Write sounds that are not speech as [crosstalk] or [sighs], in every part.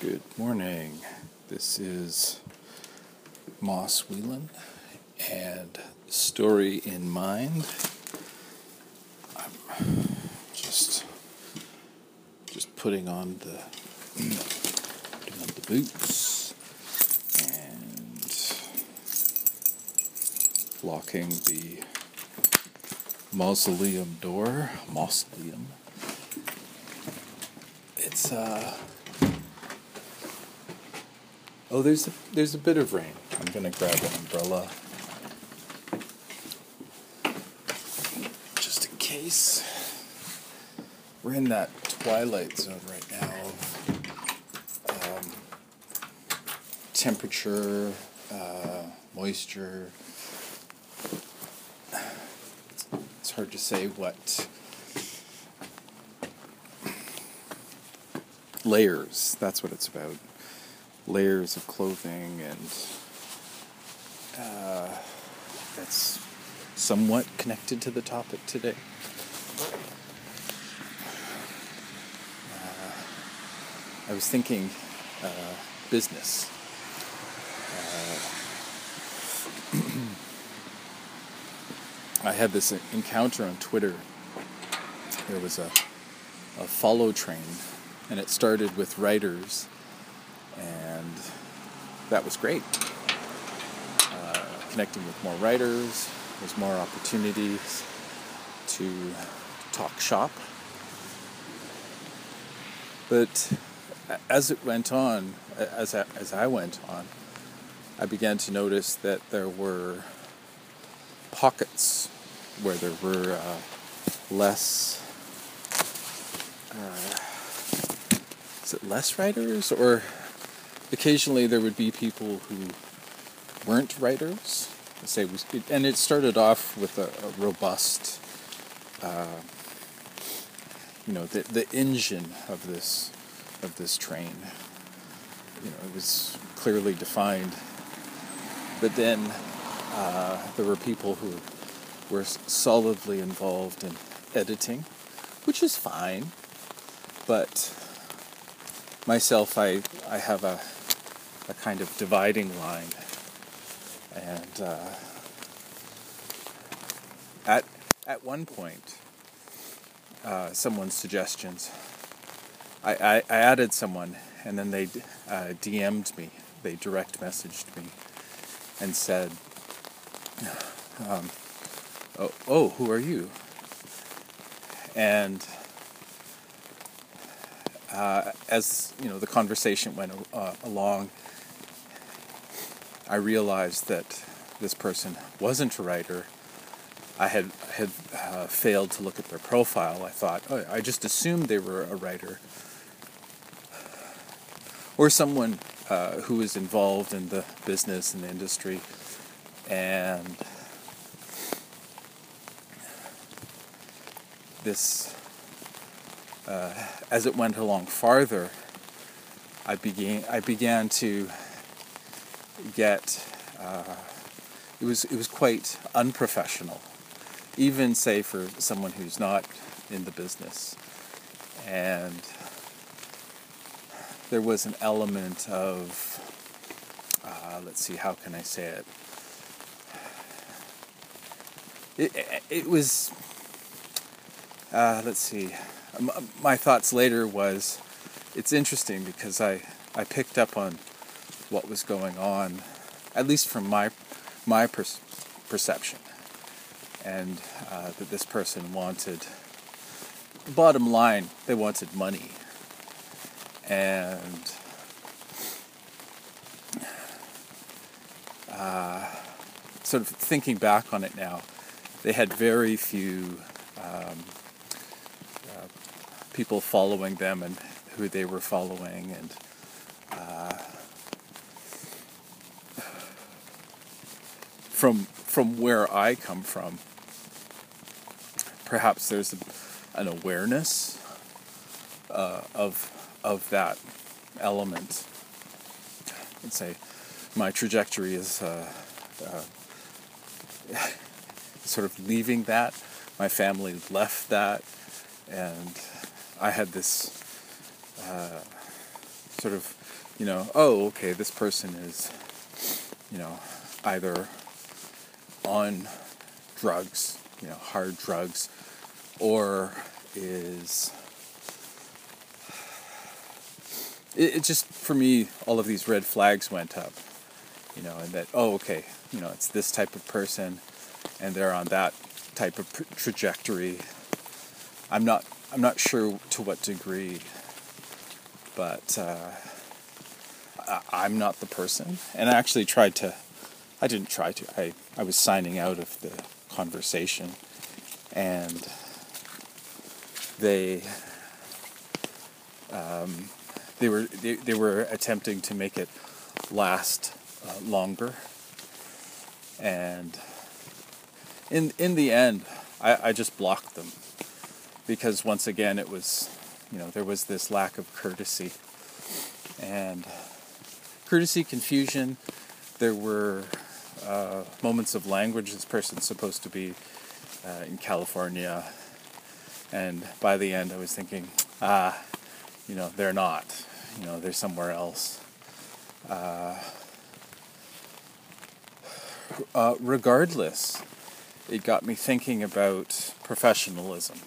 Good morning. This is Moss Whelan and Story in Mind. I'm just just putting on the putting on the boots and locking the mausoleum door. Mausoleum. It's uh Oh, there's a, there's a bit of rain. I'm gonna grab an umbrella just in case. We're in that twilight zone right now um, temperature, uh, moisture. It's hard to say what layers. That's what it's about layers of clothing, and uh, that's somewhat connected to the topic today. Uh, I was thinking uh, business. Uh, [clears throat] I had this encounter on Twitter. There was a, a follow train, and it started with writers that was great. Uh, connecting with more writers, there's more opportunities to talk shop. But as it went on, as I, as I went on, I began to notice that there were pockets where there were uh, less. Uh, is it less writers or occasionally there would be people who weren't writers. Say and it started off with a, a robust, uh, you know, the the engine of this of this train. You know, it was clearly defined. But then uh, there were people who were solidly involved in editing, which is fine. But myself, I I have a a kind of dividing line. And uh, at at one point, uh, someone's suggestions, I, I, I, added someone, and then they uh, DM'd me, they direct messaged me, and said, um, oh, "Oh, who are you?" And uh, as you know, the conversation went uh, along I realized that this person wasn't a writer. I had had uh, failed to look at their profile. I thought oh, I just assumed they were a writer or someone uh, who was involved in the business and the industry, and this, uh, as it went along farther, I began I began to get uh, it was it was quite unprofessional, even say for someone who's not in the business, and there was an element of uh, let's see how can I say it. It, it was uh, let's see my thoughts later was it's interesting because I, I picked up on what was going on, at least from my my per- perception, and uh, that this person wanted. Bottom line, they wanted money, and uh, sort of thinking back on it now, they had very few um, uh, people following them and who they were following, and from from where I come from, perhaps there's a, an awareness uh, of of that element. Let's say my trajectory is uh, uh, sort of leaving that. My family left that, and I had this uh, sort of, you know, oh, okay, this person is, you know, either on drugs, you know, hard drugs, or is it, it, just for me all of these red flags went up you know and that oh okay you know it's this type of person and they're on that type of trajectory. I'm not i'm not sure to what degree but uh, I, i'm not the person. And i actually tried to i didn't try to. I i was signing out of the conversation and they um, they were they, they were attempting to make it last uh, longer. And in in the end I, I just blocked them because once again it was you know there was this lack of courtesy. And courtesy confusion there were uh, moments of language this person's supposed to be uh, in California and by the end, I was thinking, ah, you know, they're not. You know, they're somewhere else. Uh, uh, regardless, it got me thinking about professionalism.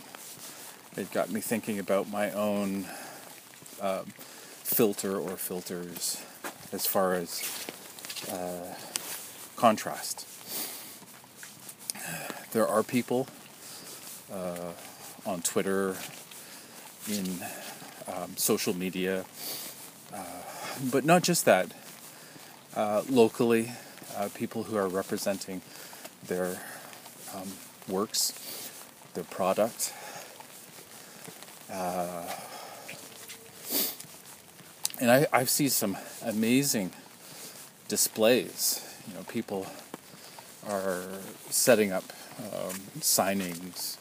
It got me thinking about my own uh, filter or filters as far as uh, contrast. There are people uh, on Twitter, in um, social media, uh, but not just that. Uh, locally, uh, people who are representing their um, works, their product. Uh, and I, I've seen some amazing displays. You know, people are setting up um, signings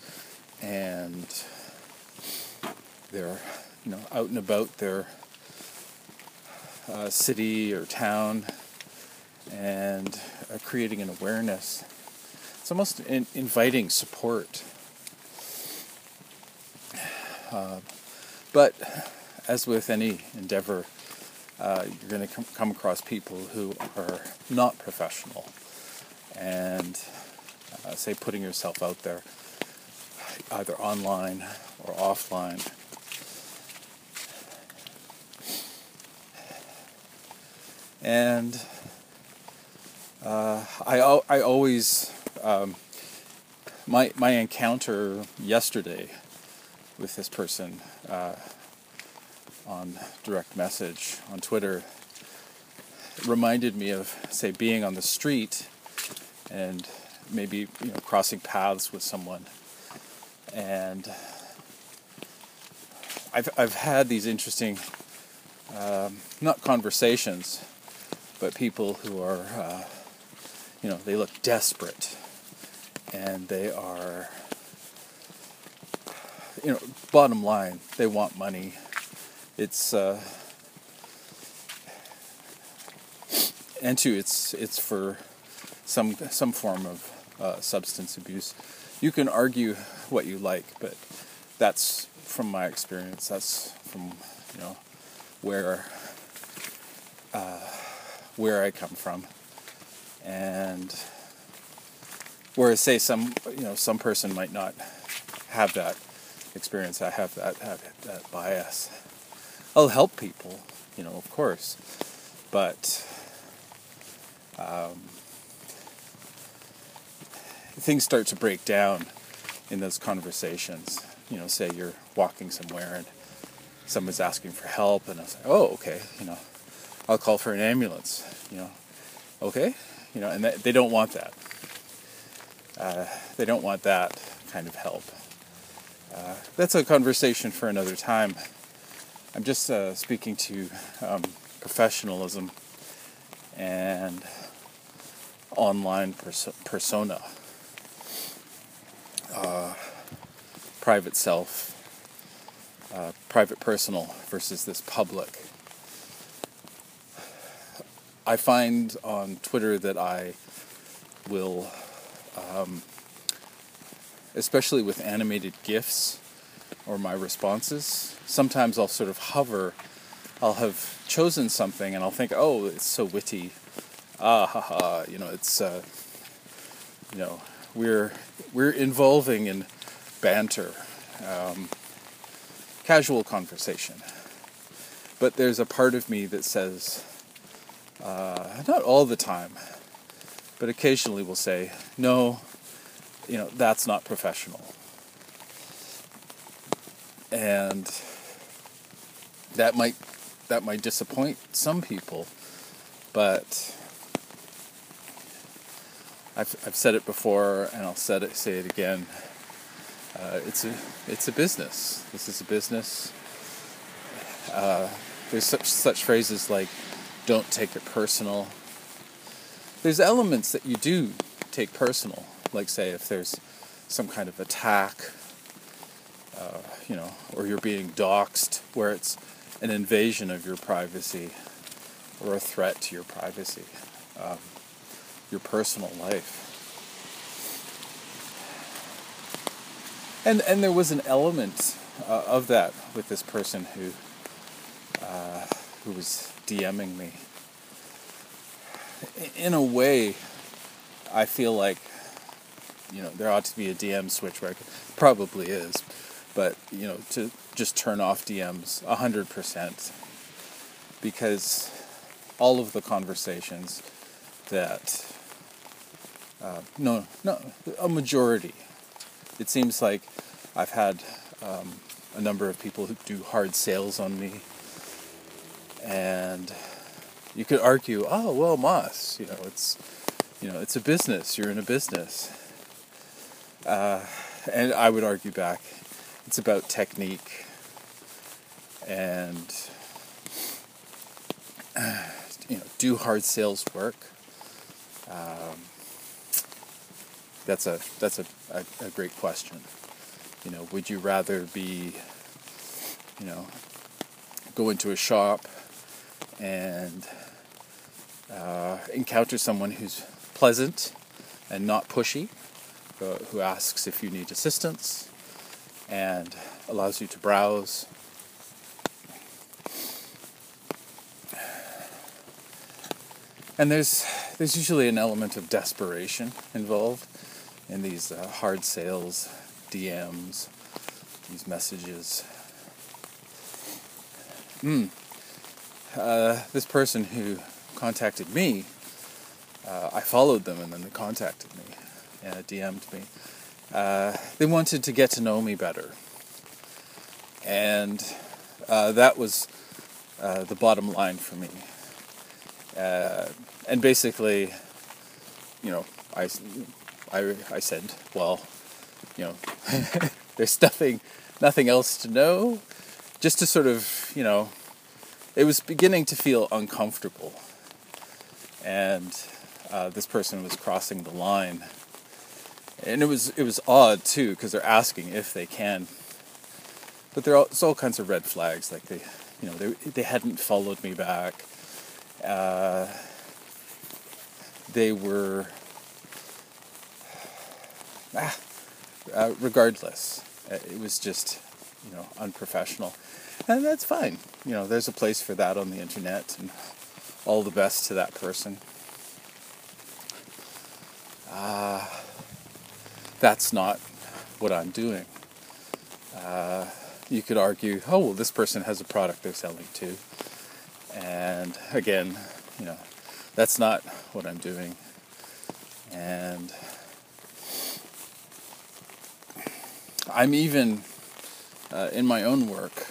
and they're you know out and about their uh, city or town and uh, creating an awareness. It's almost in- inviting support. Uh, but as with any endeavor, uh, you're going to com- come across people who are not professional and uh, say putting yourself out there either online or offline. And uh, I, I always, um, my, my encounter yesterday with this person uh, on direct message on Twitter reminded me of, say, being on the street and maybe you know crossing paths with someone and I've I've had these interesting, um, not conversations, but people who are, uh, you know, they look desperate, and they are, you know, bottom line, they want money. It's uh, and two, it's it's for some some form of uh, substance abuse you can argue what you like, but that's from my experience. That's from you know where uh, where I come from, and whereas say some you know some person might not have that experience. I have that have that bias. I'll help people, you know, of course, but. Um, things start to break down in those conversations. You know, say you're walking somewhere and someone's asking for help, and I say, "Oh, okay," you know, I'll call for an ambulance. You know, okay, you know, and they don't want that. Uh, they don't want that kind of help. Uh, that's a conversation for another time. I'm just uh, speaking to um, professionalism and online pers- persona uh, private self, uh, private personal versus this public. I find on Twitter that I will, um, especially with animated GIFs or my responses, sometimes I'll sort of hover I'll have chosen something and I'll think, oh, it's so witty. Ah, ha, ha. You know, it's, uh, you know, we're, we're involving in banter, um, casual conversation. But there's a part of me that says, uh, not all the time, but occasionally will say, no, you know, that's not professional. And that might that might disappoint some people, but I've, I've said it before and I'll say it, say it again. Uh, it's a it's a business. This is a business. Uh, there's such such phrases like "don't take it personal." There's elements that you do take personal, like say if there's some kind of attack, uh, you know, or you're being doxxed, where it's an invasion of your privacy or a threat to your privacy, um, your personal life. And and there was an element uh, of that with this person who uh, who was DMing me. In a way, I feel like you know there ought to be a DM switch where I could, probably is, but you know to just turn off DMs hundred percent because all of the conversations that uh, no no a majority it seems like I've had um, a number of people who do hard sales on me, and you could argue, oh well, Moss, you know, it's you know, it's a business. You're in a business, uh, and I would argue back, it's about technique and you know, do hard sales work. Um, that's a that's a, a, a great question. You know, would you rather be, you know, go into a shop and uh, encounter someone who's pleasant and not pushy, uh, who asks if you need assistance and allows you to browse. And there's there's usually an element of desperation involved in these uh, hard sales, DMs, these messages. Hmm. Uh, this person who contacted me, uh, I followed them and then they contacted me and DM'd me. Uh, they wanted to get to know me better. And uh, that was uh, the bottom line for me. and basically, you know, I I, I said, well, you know, [laughs] there's nothing, nothing else to know. Just to sort of, you know, it was beginning to feel uncomfortable. And uh, this person was crossing the line. And it was it was odd too because they're asking if they can, but there's all kinds of red flags. Like they, you know, they they hadn't followed me back. Uh, they were ah, uh, regardless, uh, it was just, you know, unprofessional. And that's fine. You know, there's a place for that on the internet, and all the best to that person. Uh, that's not what I'm doing. Uh, you could argue, oh, well, this person has a product they're selling too. And again, you know, that's not what I'm doing. And I'm even uh, in my own work,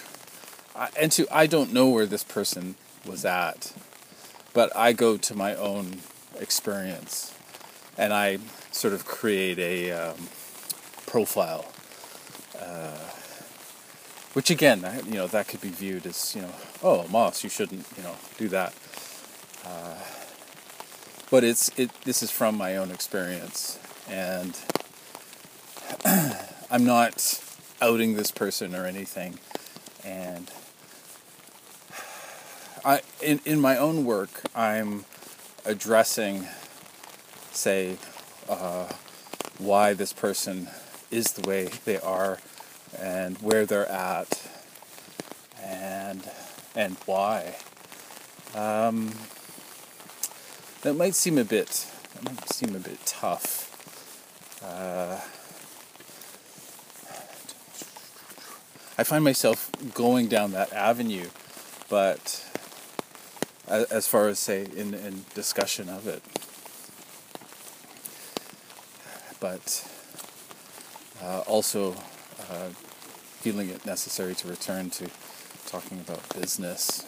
I, and to I don't know where this person was at, but I go to my own experience, and I sort of create a um, profile, uh, which again, you know, that could be viewed as you know, oh, Moss, you shouldn't, you know, do that. Uh, but it's it. This is from my own experience, and. [clears throat] I'm not outing this person or anything. And I, in, in my own work, I'm addressing, say, uh, why this person is the way they are and where they're at. And and why. Um, that might seem a bit that might seem a bit tough. Uh, I find myself going down that avenue, but as far as say in, in discussion of it, but uh, also uh, feeling it necessary to return to talking about business.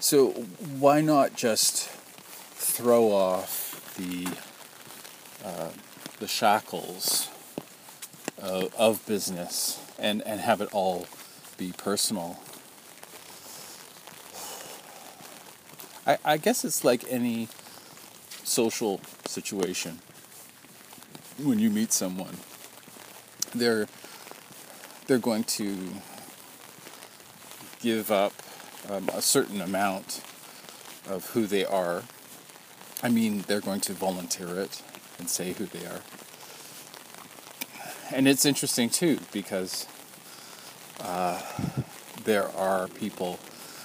So why not just throw off the uh, the shackles of, of business and, and have it all be personal? I, I guess it's like any social situation when you meet someone they're they're going to give up um, a certain amount of who they are. I mean, they're going to volunteer it and say who they are. And it's interesting too because uh, there are people.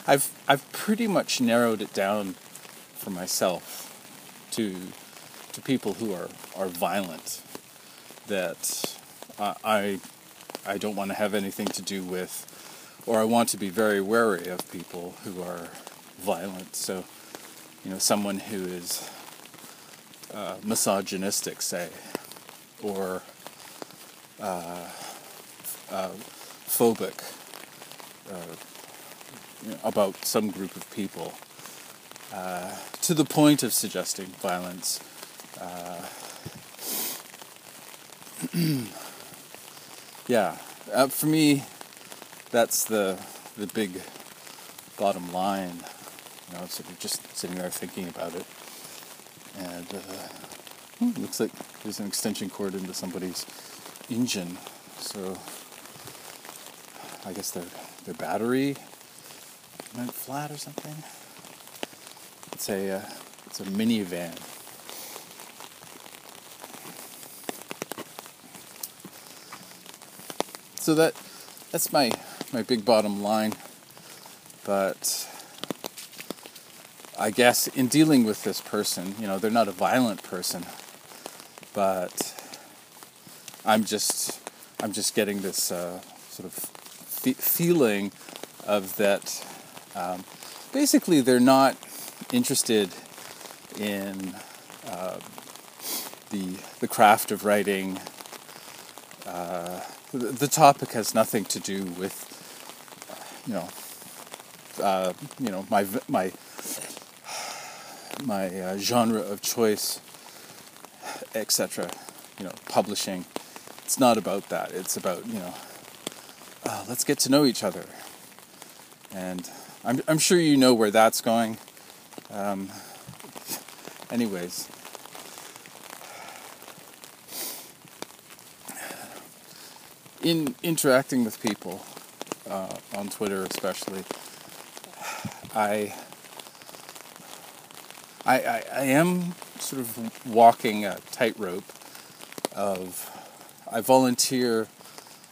I've I've pretty much narrowed it down for myself to to people who are, are violent that I I don't want to have anything to do with or I want to be very wary of people who are violent. So, you know, someone who is uh, misogynistic, say, or uh, uh, phobic uh, you know, about some group of people, uh, to the point of suggesting violence. Uh, [clears throat] yeah, for me, that's the the big bottom line. You know, sort of just sitting there thinking about it, and uh, hmm, looks like there's an extension cord into somebody's engine. So I guess their their battery went flat or something. It's a uh, it's a minivan. So that that's my my big bottom line. But I guess in dealing with this person, you know, they're not a violent person, but I'm just I'm just getting this uh, sort of fe- feeling of that. Um, basically, they're not interested in uh, the the craft of writing. Uh, the, topic has nothing to do with you know, uh, you know my my my uh, genre of choice, etc. You know, publishing. It's not about that. It's about you know, uh, let's get to know each other. And I'm I'm sure you know where that's going. Um, anyways. In interacting with people, uh, on Twitter especially, I, I, I, I am sort of walking a tightrope of I volunteer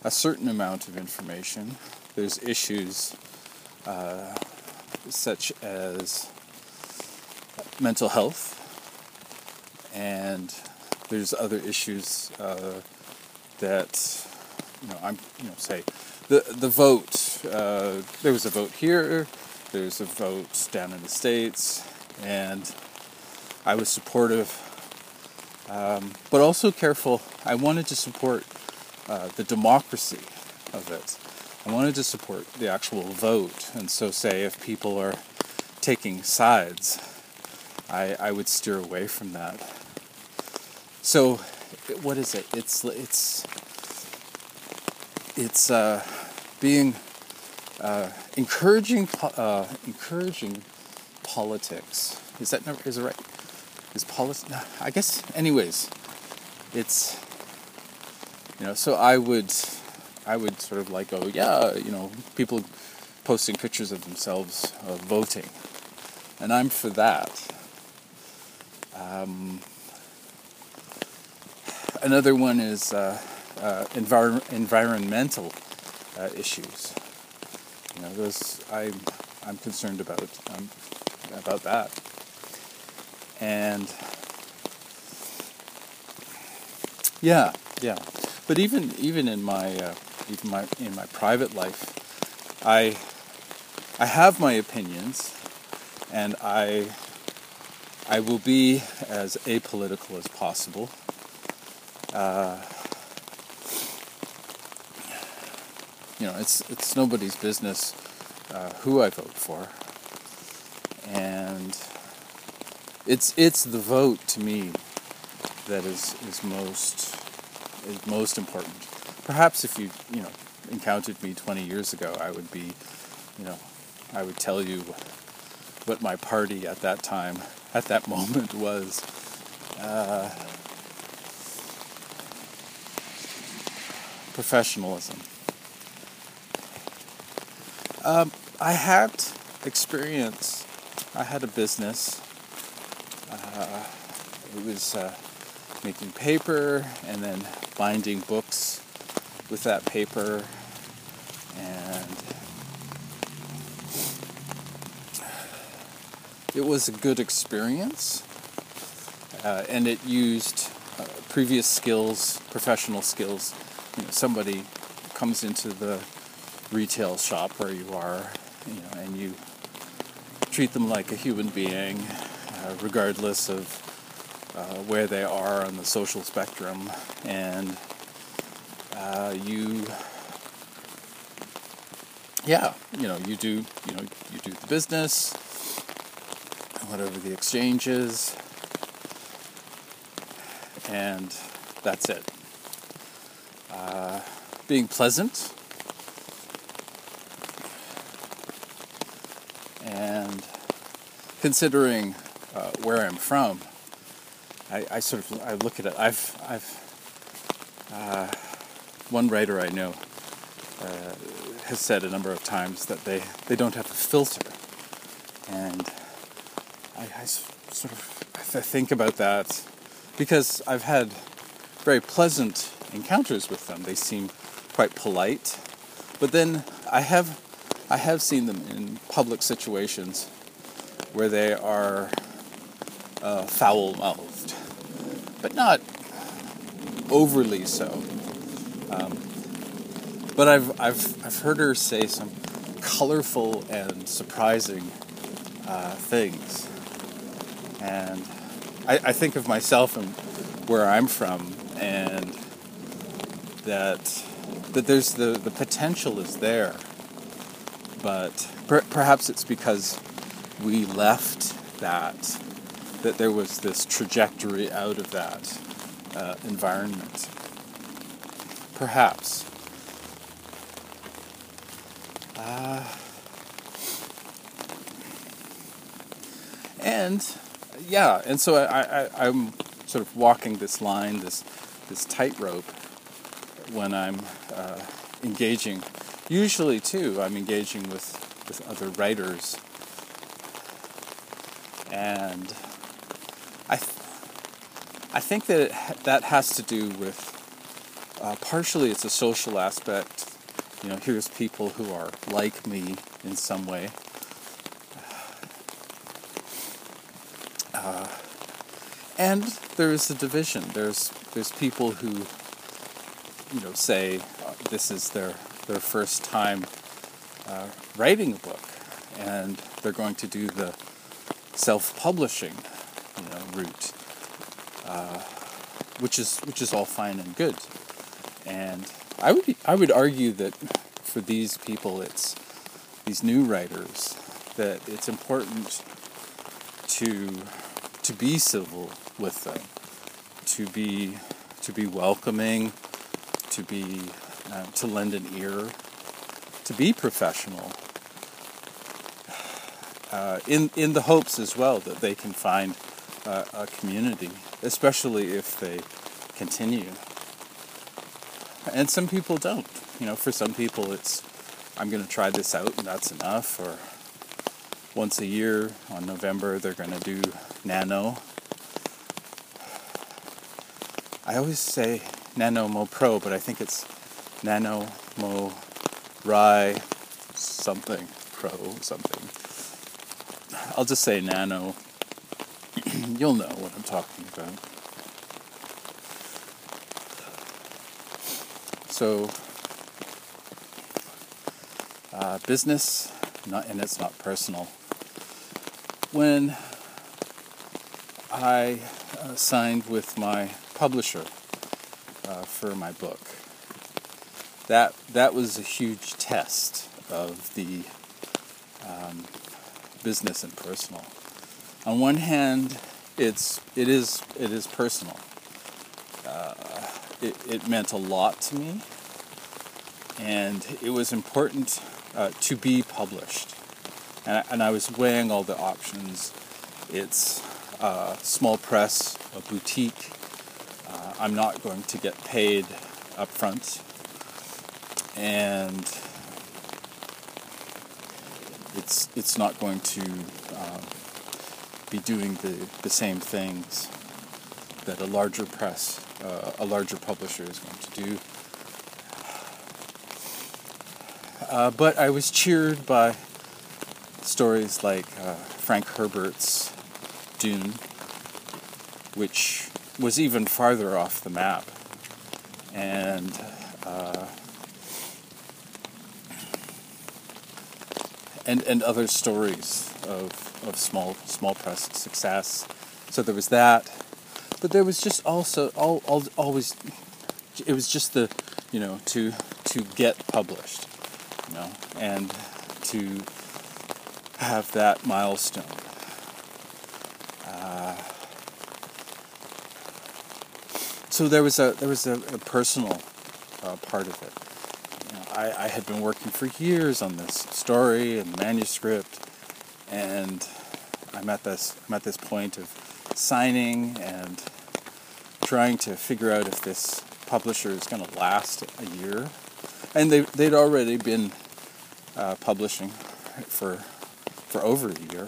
a certain amount of information. There's issues uh, such as mental health, and there's other issues uh, that you know I'm you know say the the vote. Uh, there was a vote here. There's a vote down in the states, and I was supportive, um, but also careful. I wanted to support uh, the democracy of it. I wanted to support the actual vote, and so say if people are taking sides, I I would steer away from that. So, what is it? It's it's it's uh, being uh, encouraging uh, encouraging politics. Is that never, is it right? Is politics? No, I guess. Anyways, it's you know. So I would I would sort of like oh yeah you know people posting pictures of themselves uh, voting, and I'm for that. Um, another one is uh, uh, envir- environmental uh, issues. You know, those I'm I'm concerned about um, about that, and yeah, yeah. But even even in my uh, even my in my private life, I I have my opinions, and I I will be as apolitical as possible. Uh, you know, it's it's nobody's business uh, who I vote for, and it's it's the vote to me that is is most is most important. Perhaps if you you know encountered me 20 years ago, I would be, you know, I would tell you what my party at that time, at that [laughs] moment was. Uh, professionalism. Um, I had experience. I had a business. Uh, it was uh, making paper and then binding books with that paper it was a good experience uh, and it used uh, previous skills professional skills. You know, somebody comes into the retail shop where you are you know and you treat them like a human being uh, regardless of uh, where they are on the social spectrum, and uh, you, yeah, you know, you do, you know, you do the business, whatever the exchange is, and that's it. Uh, being pleasant and considering uh, where I'm from, I, I sort of I look at it. I've I've uh, one writer I know uh, has said a number of times that they they don't have a filter, and I, I sort of I think about that because I've had very pleasant encounters with them. They seem quite polite, but then I have I have seen them in public situations where they are uh, foul mouthed but not overly so. Um, but I've, I've, I've heard her say some colorful and surprising uh, things. And I, I think of myself and where I'm from, and that that there's the, the potential is there, but per, perhaps it's because we left that that there was this trajectory out of that uh, environment. Perhaps. Uh, and yeah, and so I, I, I'm sort of walking this line, this this tightrope, when I'm uh, engaging. Usually, too, I'm engaging with with other writers, and I, th- I think that it, that has to do with uh, partially it's a social aspect. You know, here's people who are like me in some way. Uh, and there is a division. There's there's people who, you know, say uh, this is their their first time uh, writing a book, and they're going to do the self-publishing you know, route, uh, which is which is all fine and good. And I would I would argue that for these people, it's these new writers that it's important to to be civil with them, to be to be welcoming, to be uh, to lend an ear, to be professional. Uh, in in the hopes as well that they can find uh, a community, especially if they continue. And some people don't. You know, for some people, it's I'm going to try this out and that's enough. Or once a year on November, they're going to do Nano. I always say Nano Mo Pro, but I think it's Nano Mo Rye something Pro something. I'll just say Nano. [clears throat] You'll know what I'm talking about. So, uh, business, not, and it's not personal. When I uh, signed with my publisher uh, for my book, that that was a huge test of the um, business and personal. On one hand, it's it is it is personal. Uh, it, it meant a lot to me, and it was important uh, to be published. And I, and I was weighing all the options. It's a small press, a boutique. Uh, I'm not going to get paid up front. And it's, it's not going to uh, be doing the, the same things that a larger press, uh, a larger publisher is going to do. Uh, but I was cheered by stories like uh, Frank Herbert's Dune, which was even farther off the map. And uh, and and other stories of, of small small press success. So there was that, but there was just also all, all, always it was just the you know to to get published you know, and to have that milestone. Uh, so there was a there was a, a personal uh, part of it. You know, I, I had been working for years on this story and manuscript, and I'm at this I'm at this point of signing and trying to figure out if this publisher is going to last a year and they they'd already been uh, publishing for for over a year.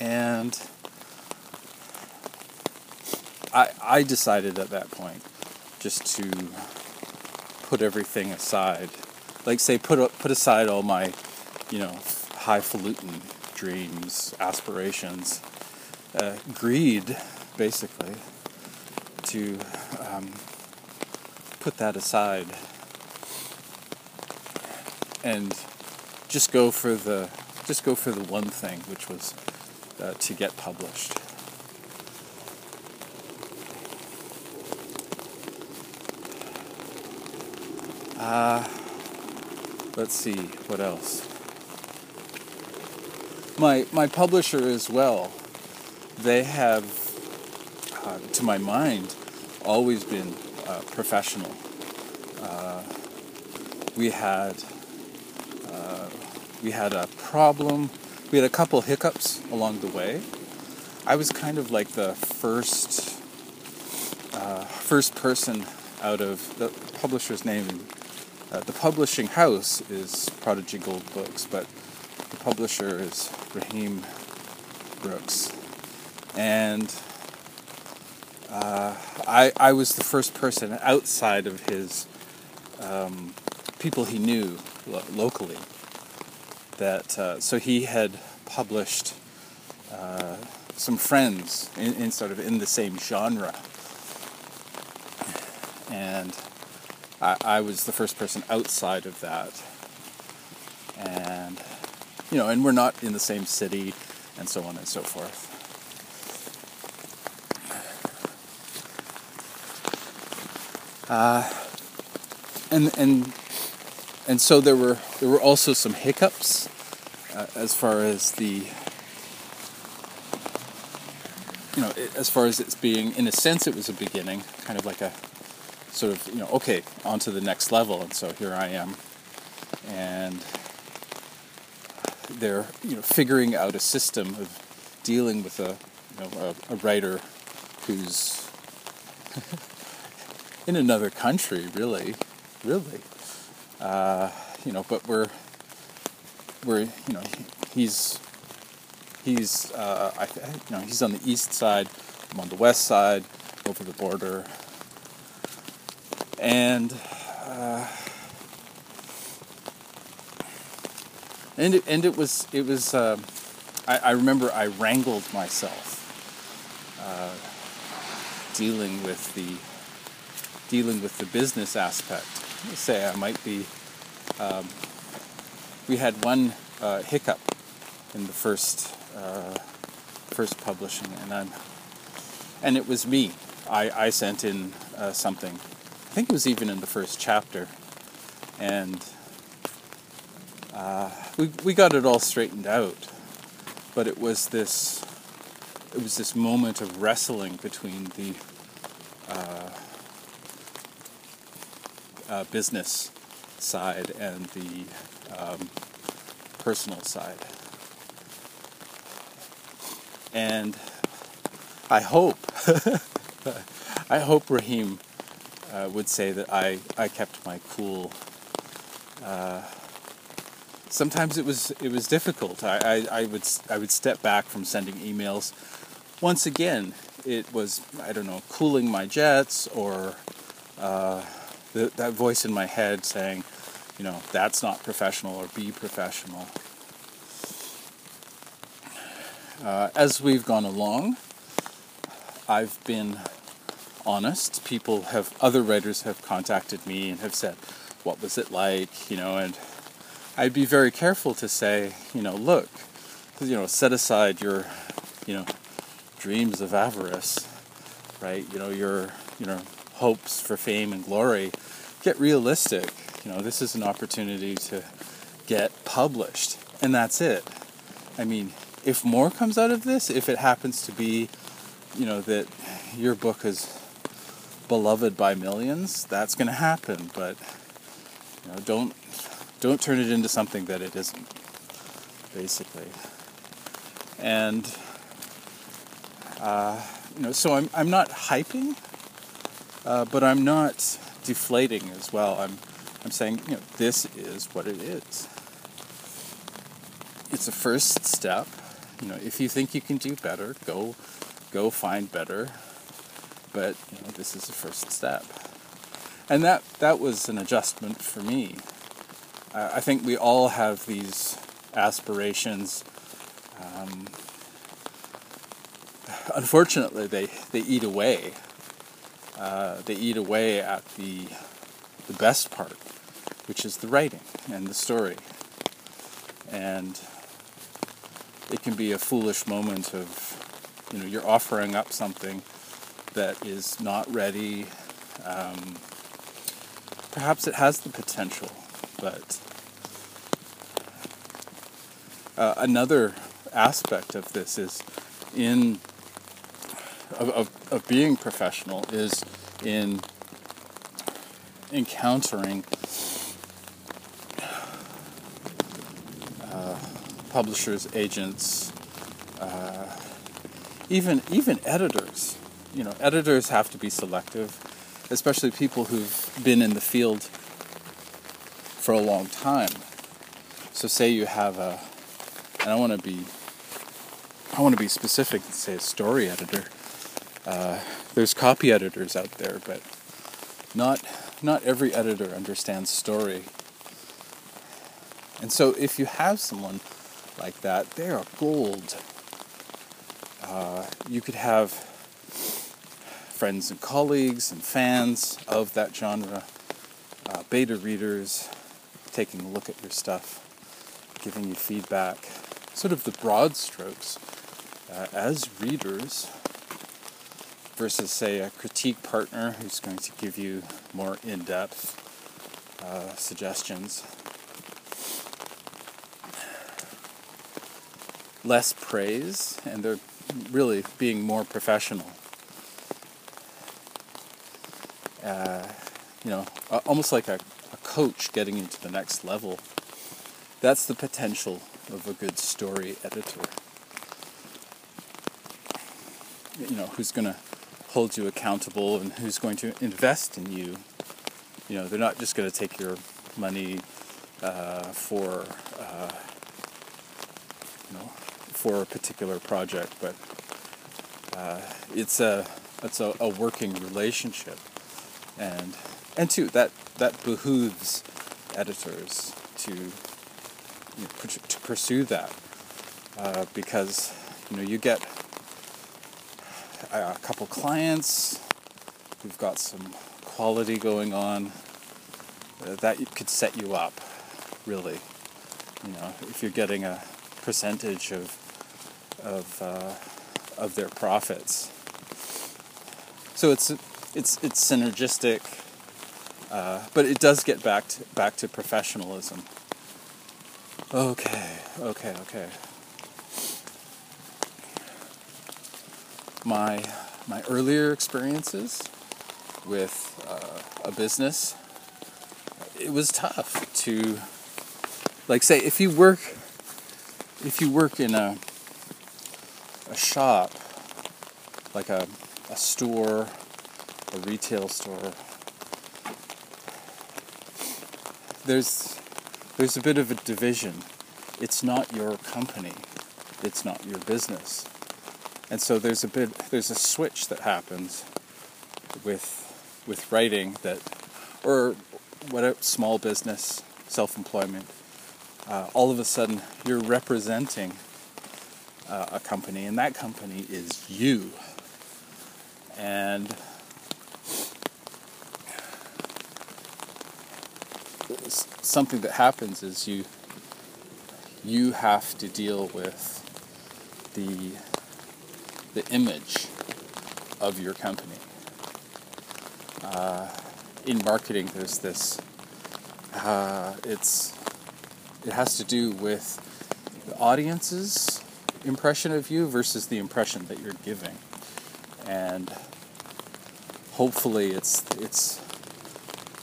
And I I decided at that point just to put everything aside, like say put put aside all my, you know, highfalutin dreams, aspirations, uh, greed, basically to um, put that aside and just go for the just go for the one thing, which was uh, to get published. Uh, let's see what else. My my publisher as well. They have, uh, to my mind, always been uh, professional. Uh, we had we had a problem. We had a couple hiccups along the way. I was kind of like the first uh, first person out of the publisher's name. Uh, the publishing house is Prodigy Gold Books, but the publisher is Raheem Brooks, and uh, I, I was the first person outside of his um, people he knew lo- locally that uh, so he had published uh, some friends in, in, sort of in the same genre. And I, I was the first person outside of that. And you know and we're not in the same city and so on and so forth. Uh, and and and so there were there were also some hiccups uh, as far as the you know as far as it's being in a sense it was a beginning kind of like a sort of you know okay on to the next level and so here I am and they're you know figuring out a system of dealing with a you know a, a writer who's [laughs] in another country, really, really. Uh, you know, but we're we're you know he's he's uh, I, you know he's on the east side, I'm on the west side, over the border. and uh, and it, and it was it was uh, I, I, remember I wrangled myself uh, dealing with the dealing with the business aspect. Say I might be. Um, we had one uh, hiccup in the first uh, first publishing, and I'm and it was me. I, I sent in uh, something. I think it was even in the first chapter, and uh, we we got it all straightened out. But it was this it was this moment of wrestling between the uh, business side and the um, personal side. And I hope, [laughs] I hope Raheem uh, would say that I, I kept my cool. Uh, sometimes it was it was difficult. I, I, I would I would step back from sending emails. Once again, it was I don't know cooling my jets or uh, the, that voice in my head saying, you know, that's not professional or be professional. Uh, as we've gone along, I've been honest. People have, other writers have contacted me and have said, what was it like, you know, and I'd be very careful to say, you know, look, you know, set aside your, you know, dreams of avarice, right? You know, your, you know, hopes for fame and glory. Get realistic. You know, this is an opportunity to get published, and that's it. I mean, if more comes out of this, if it happens to be, you know, that your book is beloved by millions, that's going to happen. But you know, don't don't turn it into something that it isn't. Basically, and uh, you know, so I'm I'm not hyping, uh, but I'm not deflating as well. I'm I'm saying you know this is what it is. It's a first step you know, if you think you can do better, go go find better. But you know, this is the first step. And that that was an adjustment for me. Uh, I think we all have these aspirations. Um, unfortunately, they, they eat away. Uh, they eat away at the the best part, which is the writing and the story. And it can be a foolish moment of, you know, you're offering up something that is not ready. Um, perhaps it has the potential, but uh, another aspect of this is in of, of, of being professional is in encountering publishers, agents, uh, even even editors. You know, editors have to be selective, especially people who've been in the field for a long time. So, say you have a, and I want to be, I want to be specific say a story editor. Uh, there's copy editors out there, but not not every editor understands story. And so, if you have someone like that, they are gold. Uh, you could have friends and colleagues and fans of that genre, uh, beta readers taking a look at your stuff, giving you feedback, sort of the broad strokes uh, as readers versus, say, a critique partner who's going to give you more in depth uh, suggestions. less praise and they're really being more professional. Uh, you know, almost like a, a coach getting into the next level. That's the potential of a good story editor. You know, who's going to hold you accountable and who's going to invest in you. You know, they're not just going to take your money uh, for, uh, you know, for a particular project, but uh, it's a it's a, a, working relationship, and and two, that that behooves editors to you know, to pursue that uh, because you know you get a couple clients. We've got some quality going on uh, that could set you up really. You know if you're getting a percentage of of uh, of their profits. So it's it's it's synergistic uh, but it does get back to, back to professionalism. Okay okay okay my my earlier experiences with uh, a business, it was tough to like say if you work if you work in a a shop like a, a store a retail store there's there's a bit of a division. It's not your company. It's not your business and so there's a bit there's a switch that happens with with writing that or what a small business self-employment uh, all of a sudden you're representing uh, a company and that company is you. And something that happens is you you have to deal with the the image of your company. Uh, in marketing, there's this. Uh, it's it has to do with the audience's impression of you versus the impression that you're giving, and hopefully it's it's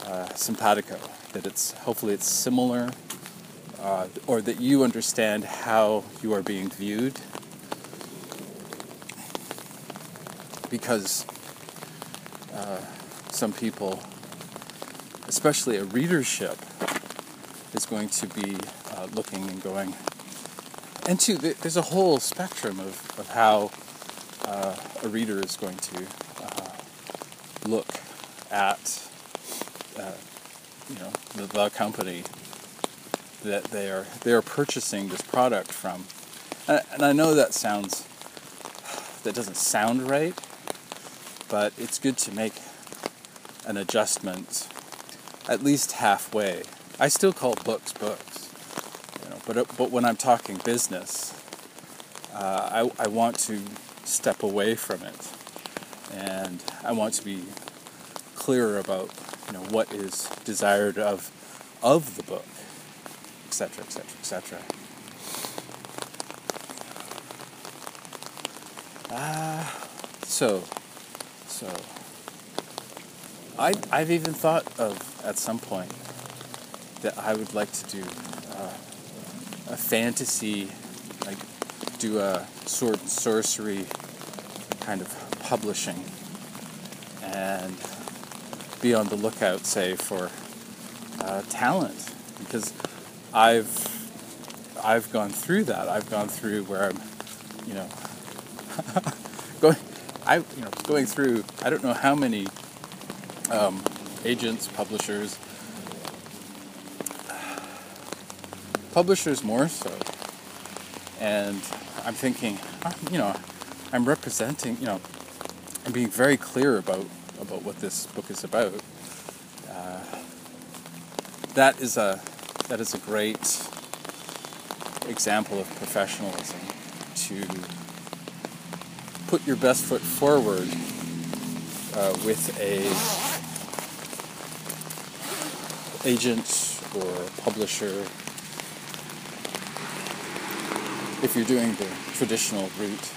uh, simpatico that it's hopefully it's similar, uh, or that you understand how you are being viewed because uh, some people, especially a readership, is going to be uh, looking and going. And two, there's a whole spectrum of, of how uh, a reader is going to uh, look at, uh, you know, the, the company that they are they are purchasing this product from. And, and I know that sounds that doesn't sound right, but it's good to make an adjustment at least halfway. I still call books books, you know, but but when I'm talking business, uh, I I want to step away from it, and I want to be clearer about you know what is desired of of the book, etc., etc., etc. Ah, so so I, I've even thought of at some point that I would like to do uh, a fantasy, like do a sword and sorcery kind of publishing and be on the lookout, say, for uh, talent because I've I've gone through that. I've gone through where I'm, you know, [laughs] I, you know, going through, I don't know how many um, agents, publishers, publishers more so, and I'm thinking, uh, you know, I'm representing, you know, I'm being very clear about about what this book is about. Uh, that is a that is a great example of professionalism to put your best foot forward uh, with a agent or publisher if you're doing the traditional route.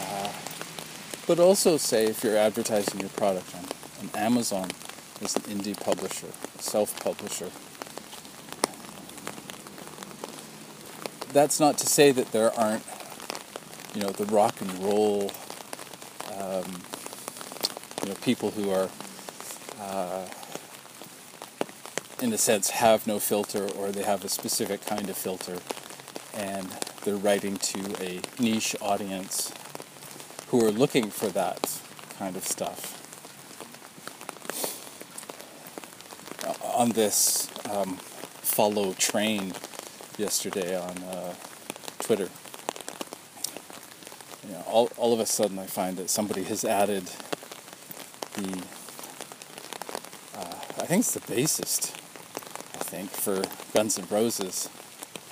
Uh, but also say if you're advertising your product on, on Amazon as an indie publisher, self-publisher. That's not to say that there aren't you know, the rock and roll, um, you know, people who are, uh, in a sense, have no filter or they have a specific kind of filter and they're writing to a niche audience who are looking for that kind of stuff. on this um, follow train yesterday on uh, Twitter. All, all of a sudden I find that somebody has added the, uh, I think it's the bassist, I think, for Guns N' Roses,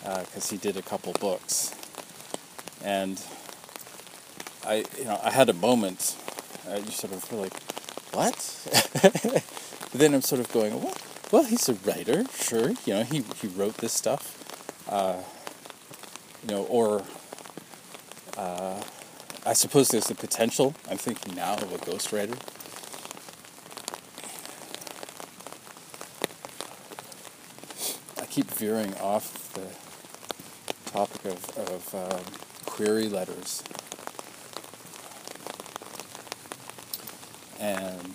because uh, he did a couple books. And I, you know, I had a moment, uh, you sort of feel like, what? [laughs] But then I'm sort of going, what? Well, he's a writer, sure. You know, he, he wrote this stuff. Uh, you know, or uh, suppose there's the potential. I'm thinking now of a ghostwriter. I keep veering off the topic of, of um, query letters. And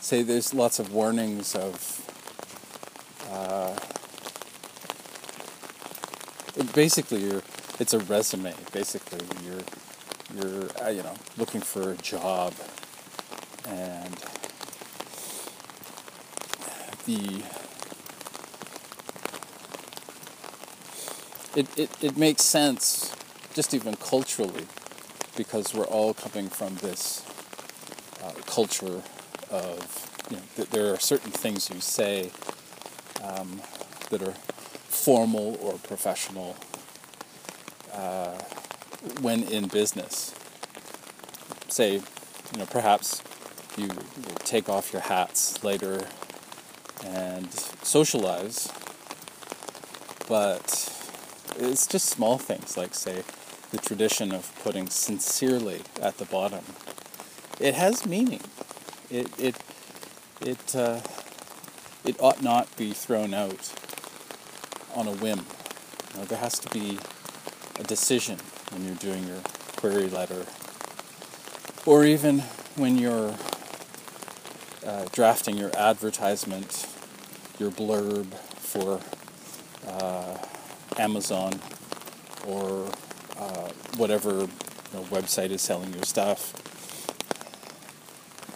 say there's lots of warnings of uh, basically you're it's a resume basically. You're you're uh, you know looking for a job. And the it, it, it makes sense just even culturally because we're all coming from this uh, culture of you know, th- there are certain things you say um, that are formal or professional uh, when in business. Say, you know, perhaps you, take off your hats later and socialize, but it's just small things like, say, the tradition of putting sincerely at the bottom. It has meaning it it it uh, it ought not be thrown out on a whim. You know, there has to be a decision when you're doing your query letter, or even when you're uh, drafting your advertisement, your blurb for uh, Amazon or uh, whatever you know, website is selling your stuff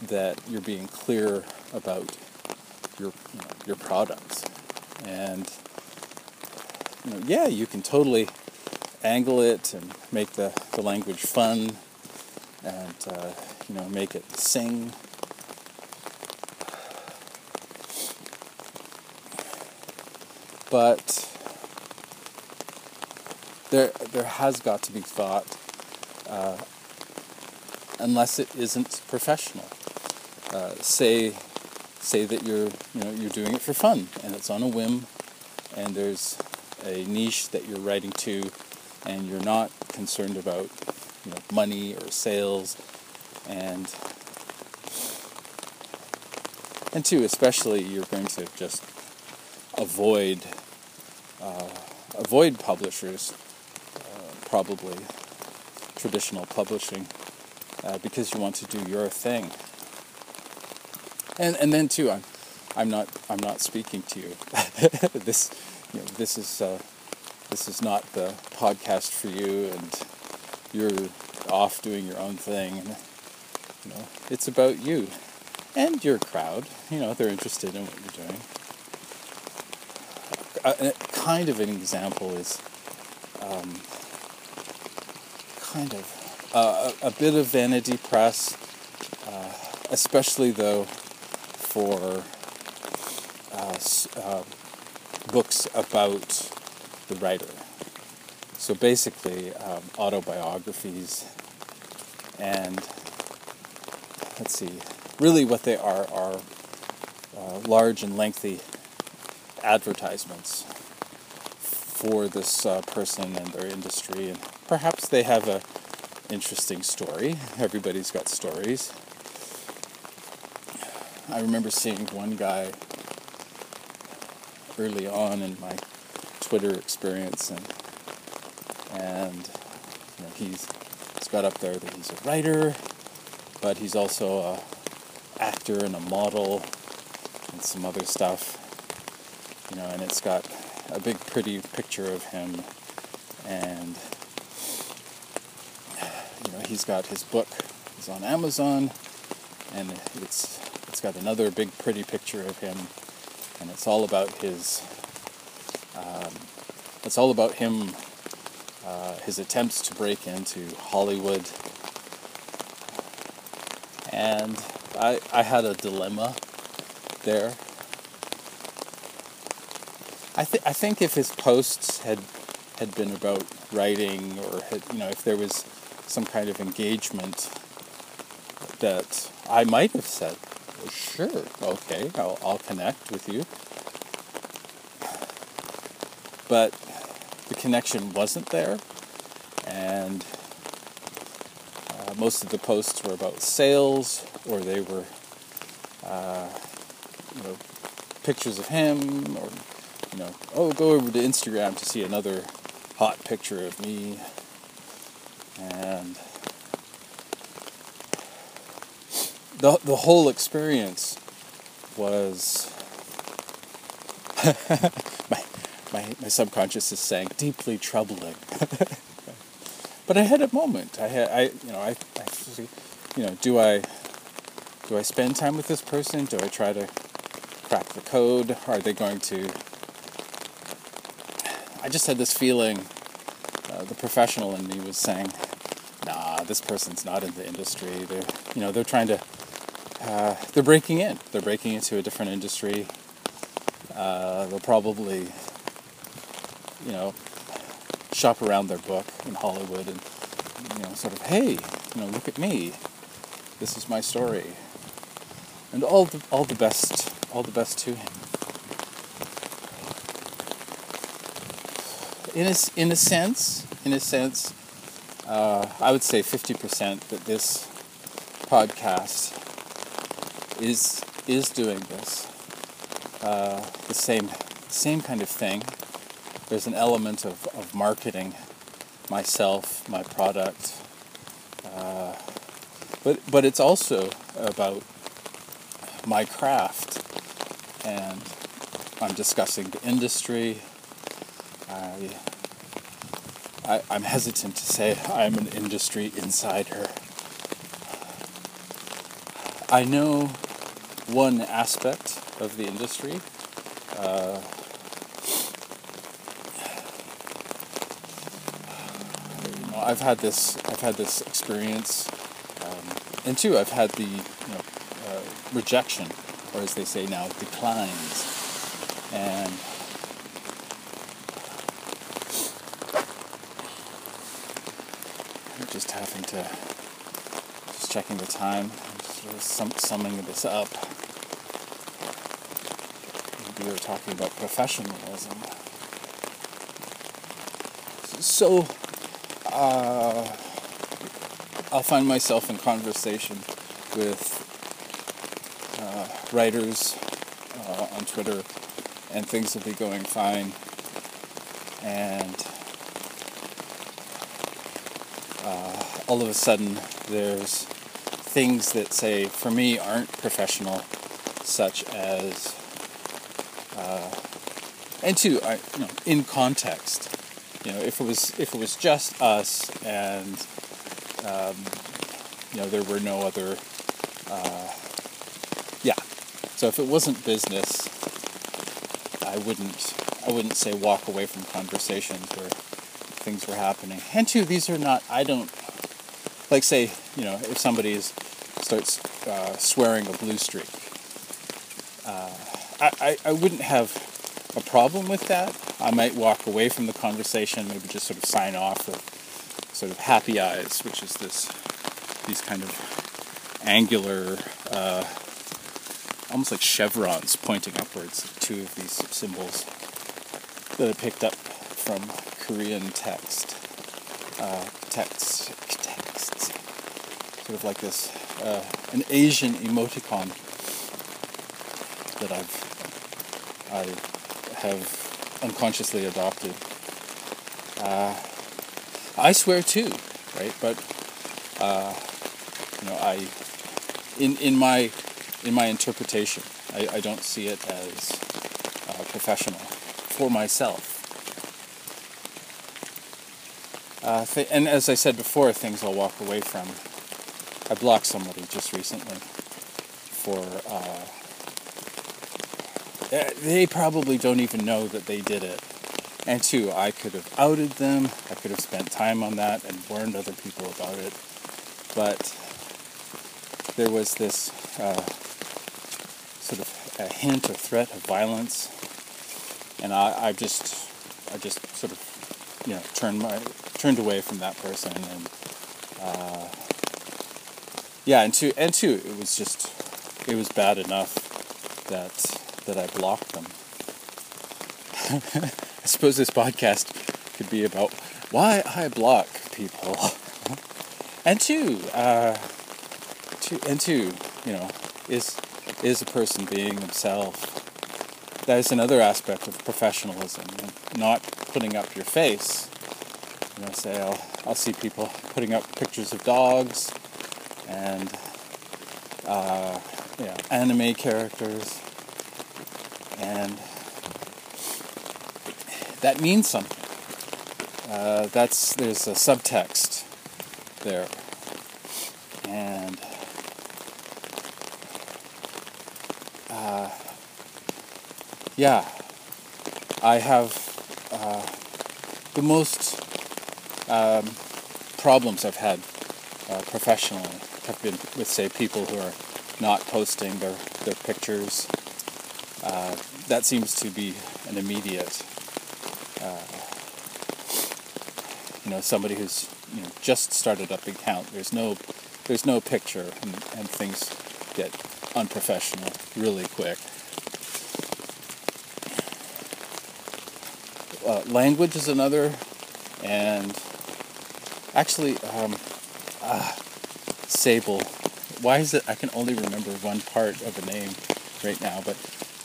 that you're being clear about your you know, your products, and you know, yeah, you can totally angle it and make the, the language fun, and uh, you know make it sing. But there there has got to be thought, uh, unless it isn't professional uh, say say that you're you know you're doing it for fun and it's on a whim and there's a niche that you're writing to and you're not concerned about you know money or sales and and two especially you're going to just avoid uh, avoid publishers uh, probably traditional publishing uh, because you want to do your thing and and then too, I'm I'm not I'm not speaking to you. [laughs] this you know this is uh, this is not the podcast for you, and you're off doing your own thing. And, you know, it's about you and your crowd. You know, they're interested in what you're doing. A, a kind of an example is um, kind of uh, a, a, bit of vanity press, uh, especially though for uh, uh, books about the writer. So basically, um, autobiographies, and let's see, really what they are are uh, large and lengthy advertisements for this uh, person and their industry, and perhaps they have a interesting story. Everybody's got stories. I remember seeing one guy early on in my Twitter experience, and and you know, he's he's got up there that he's a writer, but he's also a actor and a model and some other stuff, you know, and it's got a big pretty picture of him, and you know he's got his book is on Amazon, and it's it's got another big pretty picture of him, and it's all about his. It's all about him, uh, his attempts to break into Hollywood, and I I had a dilemma there. I think I think if his posts had had been about writing or had, you know if there was some kind of engagement that I might have said, well, sure, okay, I'll, I'll connect with you. But the connection wasn't there, and uh, most of the posts were about sales, or they were, uh, you know, pictures of him, or you know, oh, go over to Instagram to see another hot picture of me, and the the whole experience was [laughs] my, my subconscious is saying deeply troubling. [laughs] but I had a moment. I had I you know I, I you know do I do I spend time with this person? Do I try to crack the code? Are they going to? [sighs] I just had this feeling. Uh, the professional in me was saying, "Nah, this person's not in the industry. They're you know they're trying to." uh, they're breaking in. They're breaking into a different industry. Uh, they'll probably, you know, shop around their book in Hollywood and, you know, sort of, hey, you know, look at me. This is my story. And all the all the best, all the best to him. In a, in a sense, in a sense, uh, I would say 50% that this podcast is is doing this. Uh, the same same kind of thing. There's an element of, of marketing myself, my product, uh, but but it's also about my craft, and I'm discussing the industry. I, I I'm hesitant to say I'm an industry insider. I know one aspect of the industry. Uh, you know, I've had this. I've had this experience, um, and two, I've had the you know, uh, rejection, or as they say now, declines, and I'm just having to just checking the time, just sum, summing this up we were talking about professionalism. So, uh, I'll find myself in conversation with uh, writers uh, on Twitter, and things will be going fine. And uh, all of a sudden, there's things that say, for me, aren't professional, such as uh, and two, I, you know, in context, you know, if it was if it was just us and um, you know there were no other, uh, yeah. So if it wasn't business, I wouldn't I wouldn't say walk away from conversations where things were happening. And two, these are not. I don't like say you know if somebody starts uh, swearing a blue streak. Uh, I, I, I wouldn't have a problem with that. I might walk away from the conversation, maybe just sort of sign off with sort of happy eyes, which is this these kind of angular, uh, almost like chevrons pointing upwards. Two of these symbols that I picked up from Korean text, uh, texts, texts, sort of like this, uh, an Asian emoticon that I've I have unconsciously adopted. Uh, I swear too, right? But uh, you know, I in in my in my interpretation, I, I don't see it as uh, professional for myself. Uh, th- and as I said before, things I'll walk away from. I blocked somebody just recently for. Uh, they probably don't even know that they did it. And two, I could have outed them. I could have spent time on that and warned other people about it. But there was this uh, sort of a hint or threat of violence, and I, I just, I just sort of, you know, turned my turned away from that person, and uh, yeah, and two, and two, it was just, it was bad enough that that I blocked them. [laughs] I suppose this podcast could be about why I block people, [laughs] and two, uh, two, and two, you know, is is a person being themselves. That is another aspect of professionalism, not putting up your face. You know, say I'll I'll see people putting up pictures of dogs and uh, anime characters, and that means something. Uh, that's there's a subtext there, and uh, yeah, I have uh, the most um, problems I've had uh, professionally have been with, say, people who are not posting their, their pictures. That seems to be an immediate, uh, you know, somebody who's you know just started up an account. There's no, there's no picture, and, and things get unprofessional really quick. Uh, language is another, and actually, um, uh, Sable. Why is it I can only remember one part of a name right now, but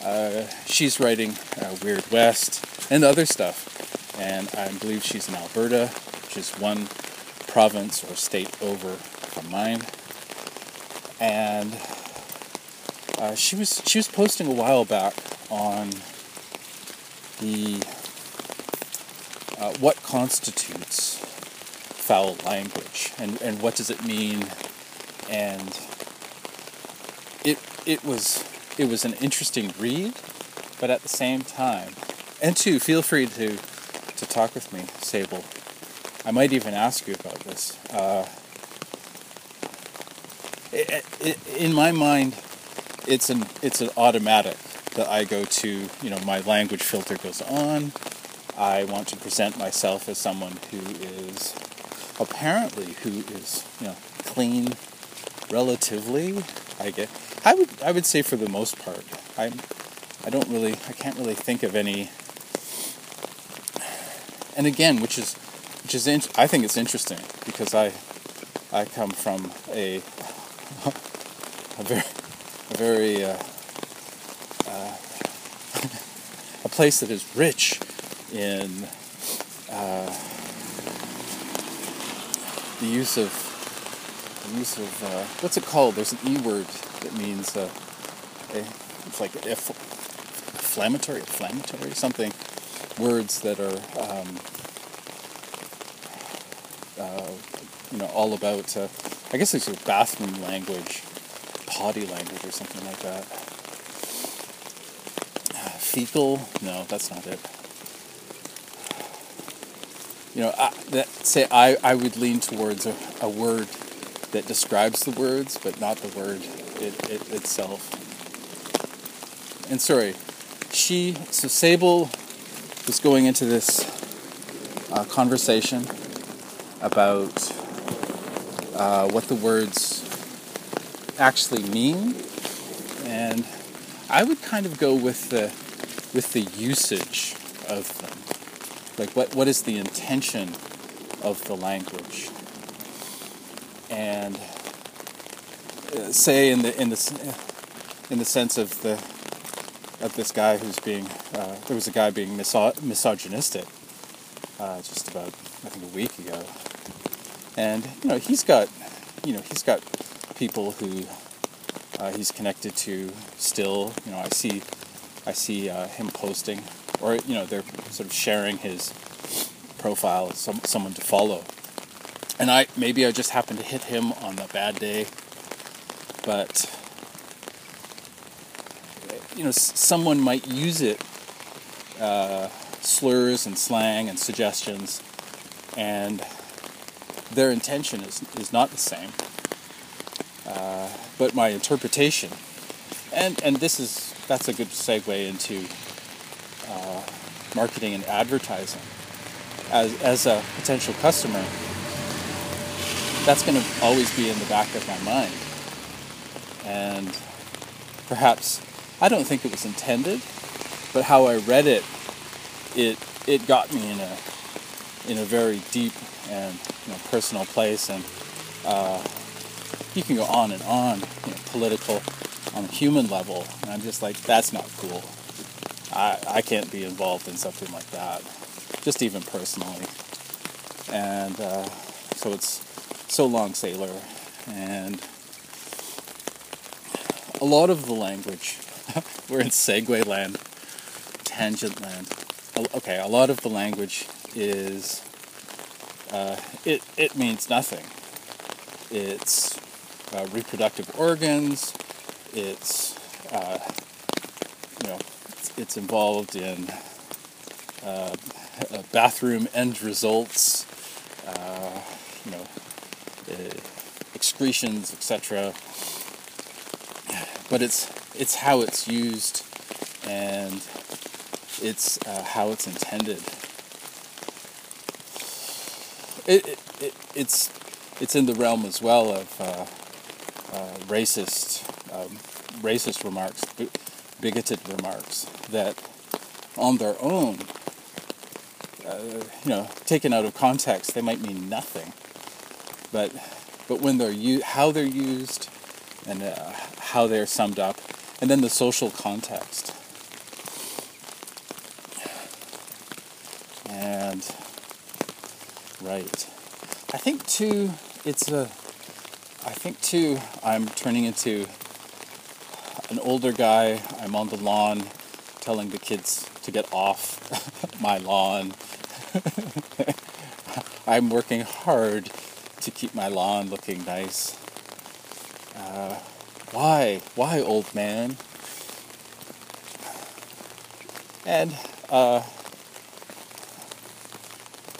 uh, she's writing uh, Weird West and other stuff, and I believe she's in Alberta, which is one province or state over from mine, and uh, she was she was posting a while back on the uh, what constitutes foul language and, and what does it mean? And it it was it was an interesting read but at the same time and two feel free to to talk with me sable i might even ask you about this uh, it, it, in my mind it's an it's an automatic that I go to. You know, my language filter goes on. I want to present myself as someone who is apparently who is you know clean, relatively. I get. I would I would say for the most part. I'm. I don't really. I can't really think of any. And again, which is which is in, I think it's interesting because I I come from a [laughs] a very a very uh, uh, [laughs] a place that is rich in uh, the use of the use of uh, what's it called? There's an e word that means uh, a, it's like inflammatory, inflammatory something. Words that are um, uh, you know all about. I guess it's a bathroom language potty language or something like that. Uh, [sighs] fecal? No, that's not it. You know, I, that, say I, I would lean towards a, a word that describes the words, but not the word it, it itself. And sorry, she, so Sable was going into this uh, conversation about uh, what the words actually mean, and I would kind of go with the with the usage of them. Like what what is the intention of the language? And say in the in the in the sense of the of this guy who's being uh, there was a guy being miso- misogynistic uh, just about I think a week ago, and you know he's got you know he's got people who uh, he's connected to still. You know, I see, I see uh, him posting, or you know, they're sort of sharing his profile as some, someone to follow. And I maybe I just happened to hit him on the bad day, but you know, someone might use it, uh, slurs and slang and suggestions, and their intention is, is not the same. Uh, but my interpretation, and, and this is, that's a good segue into uh, marketing and advertising. As, as a potential customer, that's going to always be in the back of my mind. And perhaps, I don't think it was intended, but how I read it, it, it got me in a, in a very deep and you know, personal place. And uh, you can go on and on, you know, political, on a human level. And I'm just like, that's not cool. I, I can't be involved in something like that, just even personally. And uh, so it's so long, sailor. And a lot of the language, [laughs] we're in segue land, tangent land. Okay, a lot of the language is, uh, it, it means nothing. It's uh, reproductive organs, it's, uh, you know, it's, it's involved in uh, [laughs] bathroom end results, uh, you know, uh, excretions, etc. But it's it's how it's used, and it's uh, how it's intended. It, it, it, it's it's in the realm as well of uh, uh, racist um, racist remarks, bigoted remarks that on their own, uh, you know, taken out of context, they might mean nothing. But but when they're u- how they're used and uh, how they're summed up, and then the social context. And right, I think too, it's a. I think too, I'm turning into an older guy. I'm on the lawn telling the kids to get off [laughs] my lawn. [laughs] I'm working hard to keep my lawn looking nice. Why? Why, old man? And uh,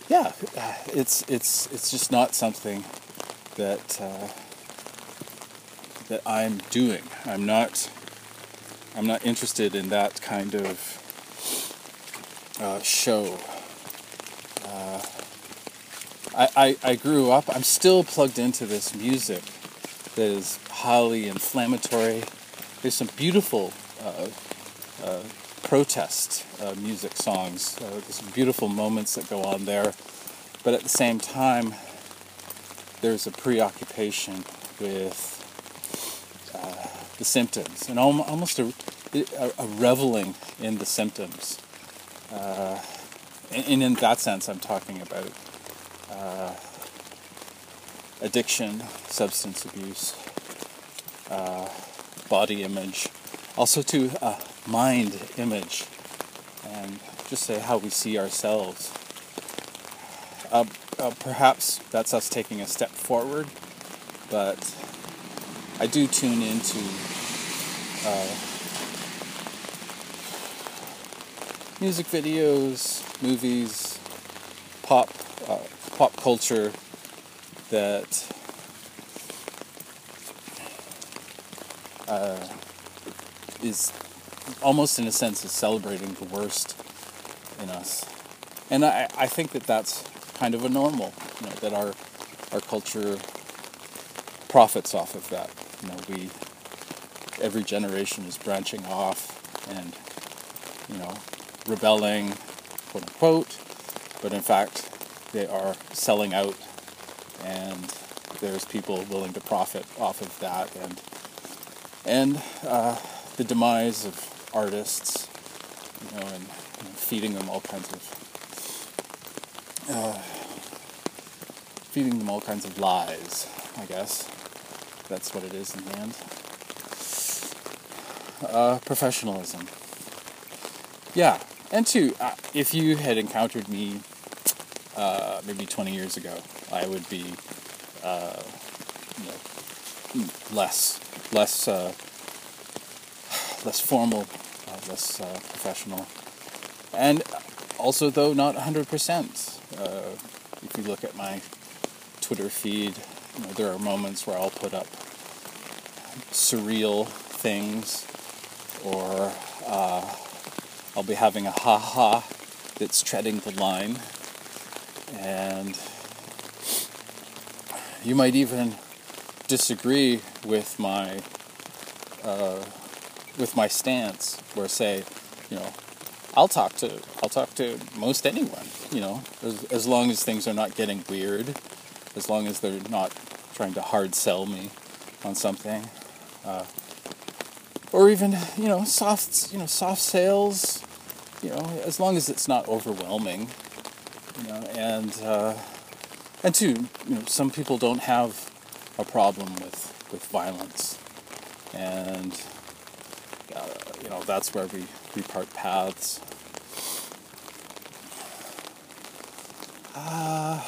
yeah, it's it's it's just not something that uh, that I'm doing. I'm not I'm not interested in that kind of uh, show. Uh, I, I, I grew up, I'm still plugged into this music that is highly inflammatory. There's some beautiful uh, uh, protest uh, music songs. Uh, there's some beautiful moments that go on there. But at the same time, there's a preoccupation with uh, the symptoms and almost a, a, reveling in the symptoms. Uh, and in that sense, I'm talking about addiction, substance abuse, uh, body image, also to uh, mind image, and just say how we see ourselves. Uh, uh, perhaps that's us taking a step forward, but I do tune into uh, music videos, movies, pop uh, pop culture that uh, is almost in a sense is celebrating the worst in us, and I, I think that that's kind of a normal, you know, that our our culture profits off of that. You know, we every generation is branching off and you know rebelling, quote unquote, but in fact they are selling out and there's people willing to profit off of that and and uh, the demise of artists, you know, and feeding them all kinds of uh, feeding them all kinds of lies. I guess that's what it is in the end. Uh, professionalism. Yeah, and two, uh, if you had encountered me uh, maybe 20 years ago, I would be uh, you know, less, less, uh, less formal, uh, less uh, professional, and also though not 100%. Uh, if you look at my Twitter feed, you know, there are moments where I'll put up surreal things, or uh, I'll be having a ha ha that's treading the line, and you might even disagree with my uh, with my stance, where say, you know, I'll talk to I'll talk to most anyone, you know, as, as long as things are not getting weird, as long as they're not trying to hard sell me on something, uh, or even you know soft you know soft sales, you know, as long as it's not overwhelming, you know, and uh, and two, you know, some people don't have a problem with with violence, and uh, you know that's where we we part paths. Uh,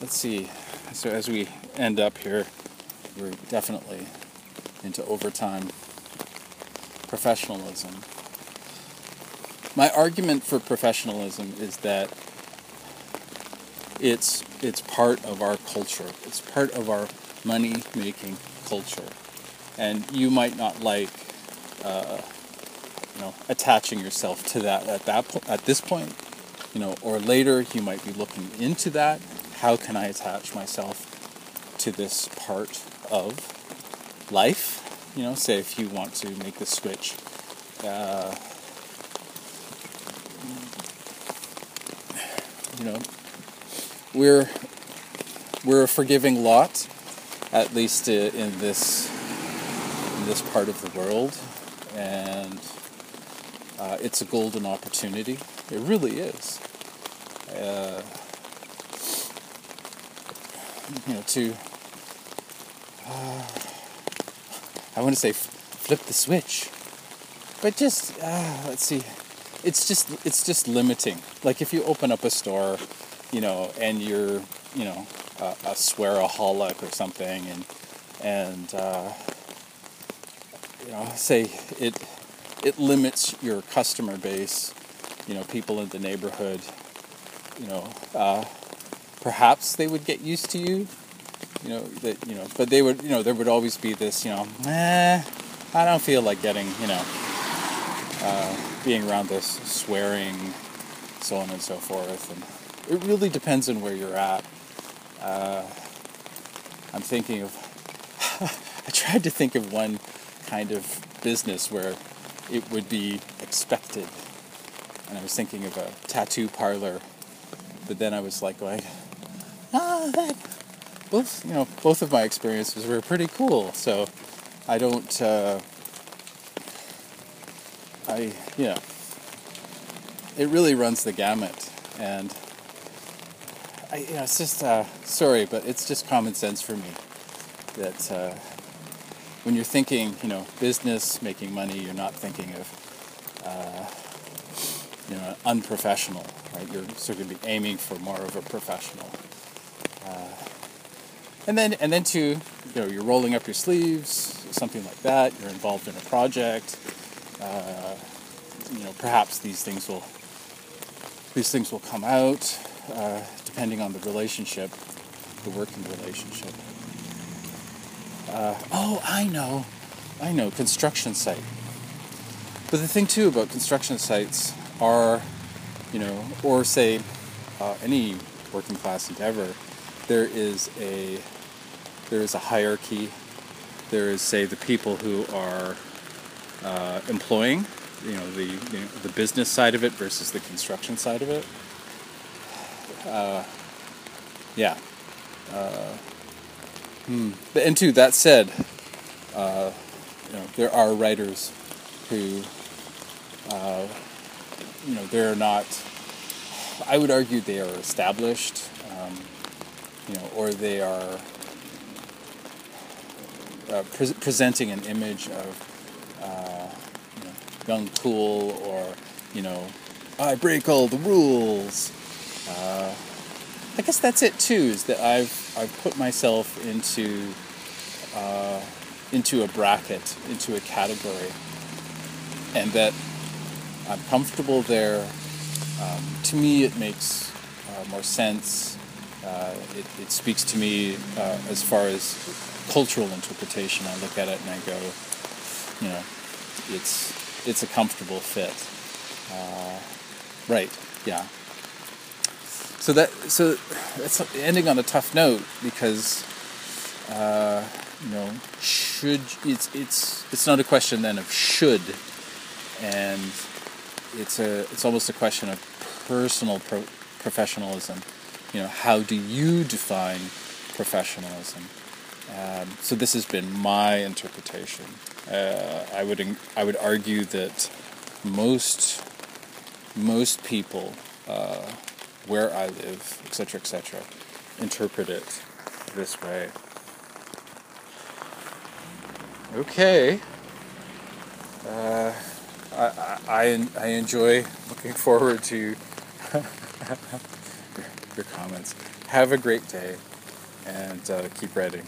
let's see. So as we end up here, we're definitely into overtime professionalism. My argument for professionalism is that it's it's part of our culture. It's part of our money making culture, and you might not like, uh, you know, attaching yourself to that at that po- at this point, you know, or later you might be looking into that. How can I attach myself to this part of life? You know, say if you want to make the switch. Uh, you know, we're we're a forgiving lot, at least in this in this part of the world, and uh, it's a golden opportunity. It really is. Uh, you know, to uh, I want to say flip the switch, but just uh, let's see. It's just it's just limiting. Like if you open up a store you know, and you're, you know, a, a swearaholic or something, and and uh, you know, say it it limits your customer base, you know, people in the neighborhood, you know, uh, perhaps they would get used to you, you know, that you know, but they would, you know, there would always be this, you know, eh, I don't feel like getting, you know, uh, being around this swearing, so on and so forth, and it really depends on where you're at. Uh, I'm thinking of, [laughs] I tried to think of one kind of business where it would be expected. And I was thinking of a tattoo parlor, but then I was like going, ah, that, both, you know, both of my experiences were pretty cool. So I don't, uh, I, you know, it really runs the gamut. And I, you know, it's just uh, sorry, but it's just common sense for me that uh, when you're thinking, you know, business, making money, you're not thinking of, uh, you know, unprofessional, right? You're sort of aiming for more of a professional. Uh, and then, and then too, you know, you're rolling up your sleeves, something like that. You're involved in a project. Uh, you know, perhaps these things will, these things will come out. Uh, depending on the relationship, the working relationship. Uh, oh, I know, I know, construction site. But the thing too about construction sites are, you know, or say uh, any working class endeavor, there is a there is a hierarchy. There is say the people who are uh, employing, you know, the you know, the business side of it versus the construction side of it uh, yeah. Uh, hmm. And two, that said, uh, you know, there are writers who, uh, you know, they're not. I would argue they are established, um, you know, or they are uh, pre- presenting an image of uh, you know, young, cool, or you know, I break all the rules. Uh, I guess that's it too. Is that I've I've put myself into uh, into a bracket, into a category, and that I'm comfortable there. Um, to me, it makes uh, more sense. Uh, it, it, speaks to me uh, as far as cultural interpretation. I look at it and I go, you know, it's it's a comfortable fit. Uh, right? Yeah. So that so that's ending on a tough note because uh, you know should it's it's it's not a question then of should and it's a it's almost a question of personal pro- professionalism. You know, how do you define professionalism? Um, so this has been my interpretation. Uh, I would I would argue that most most people uh, where I live, etc., etc., interpret it this way. Okay. Uh, I, I, I enjoy looking forward to [laughs] your comments. Have a great day and uh, keep writing.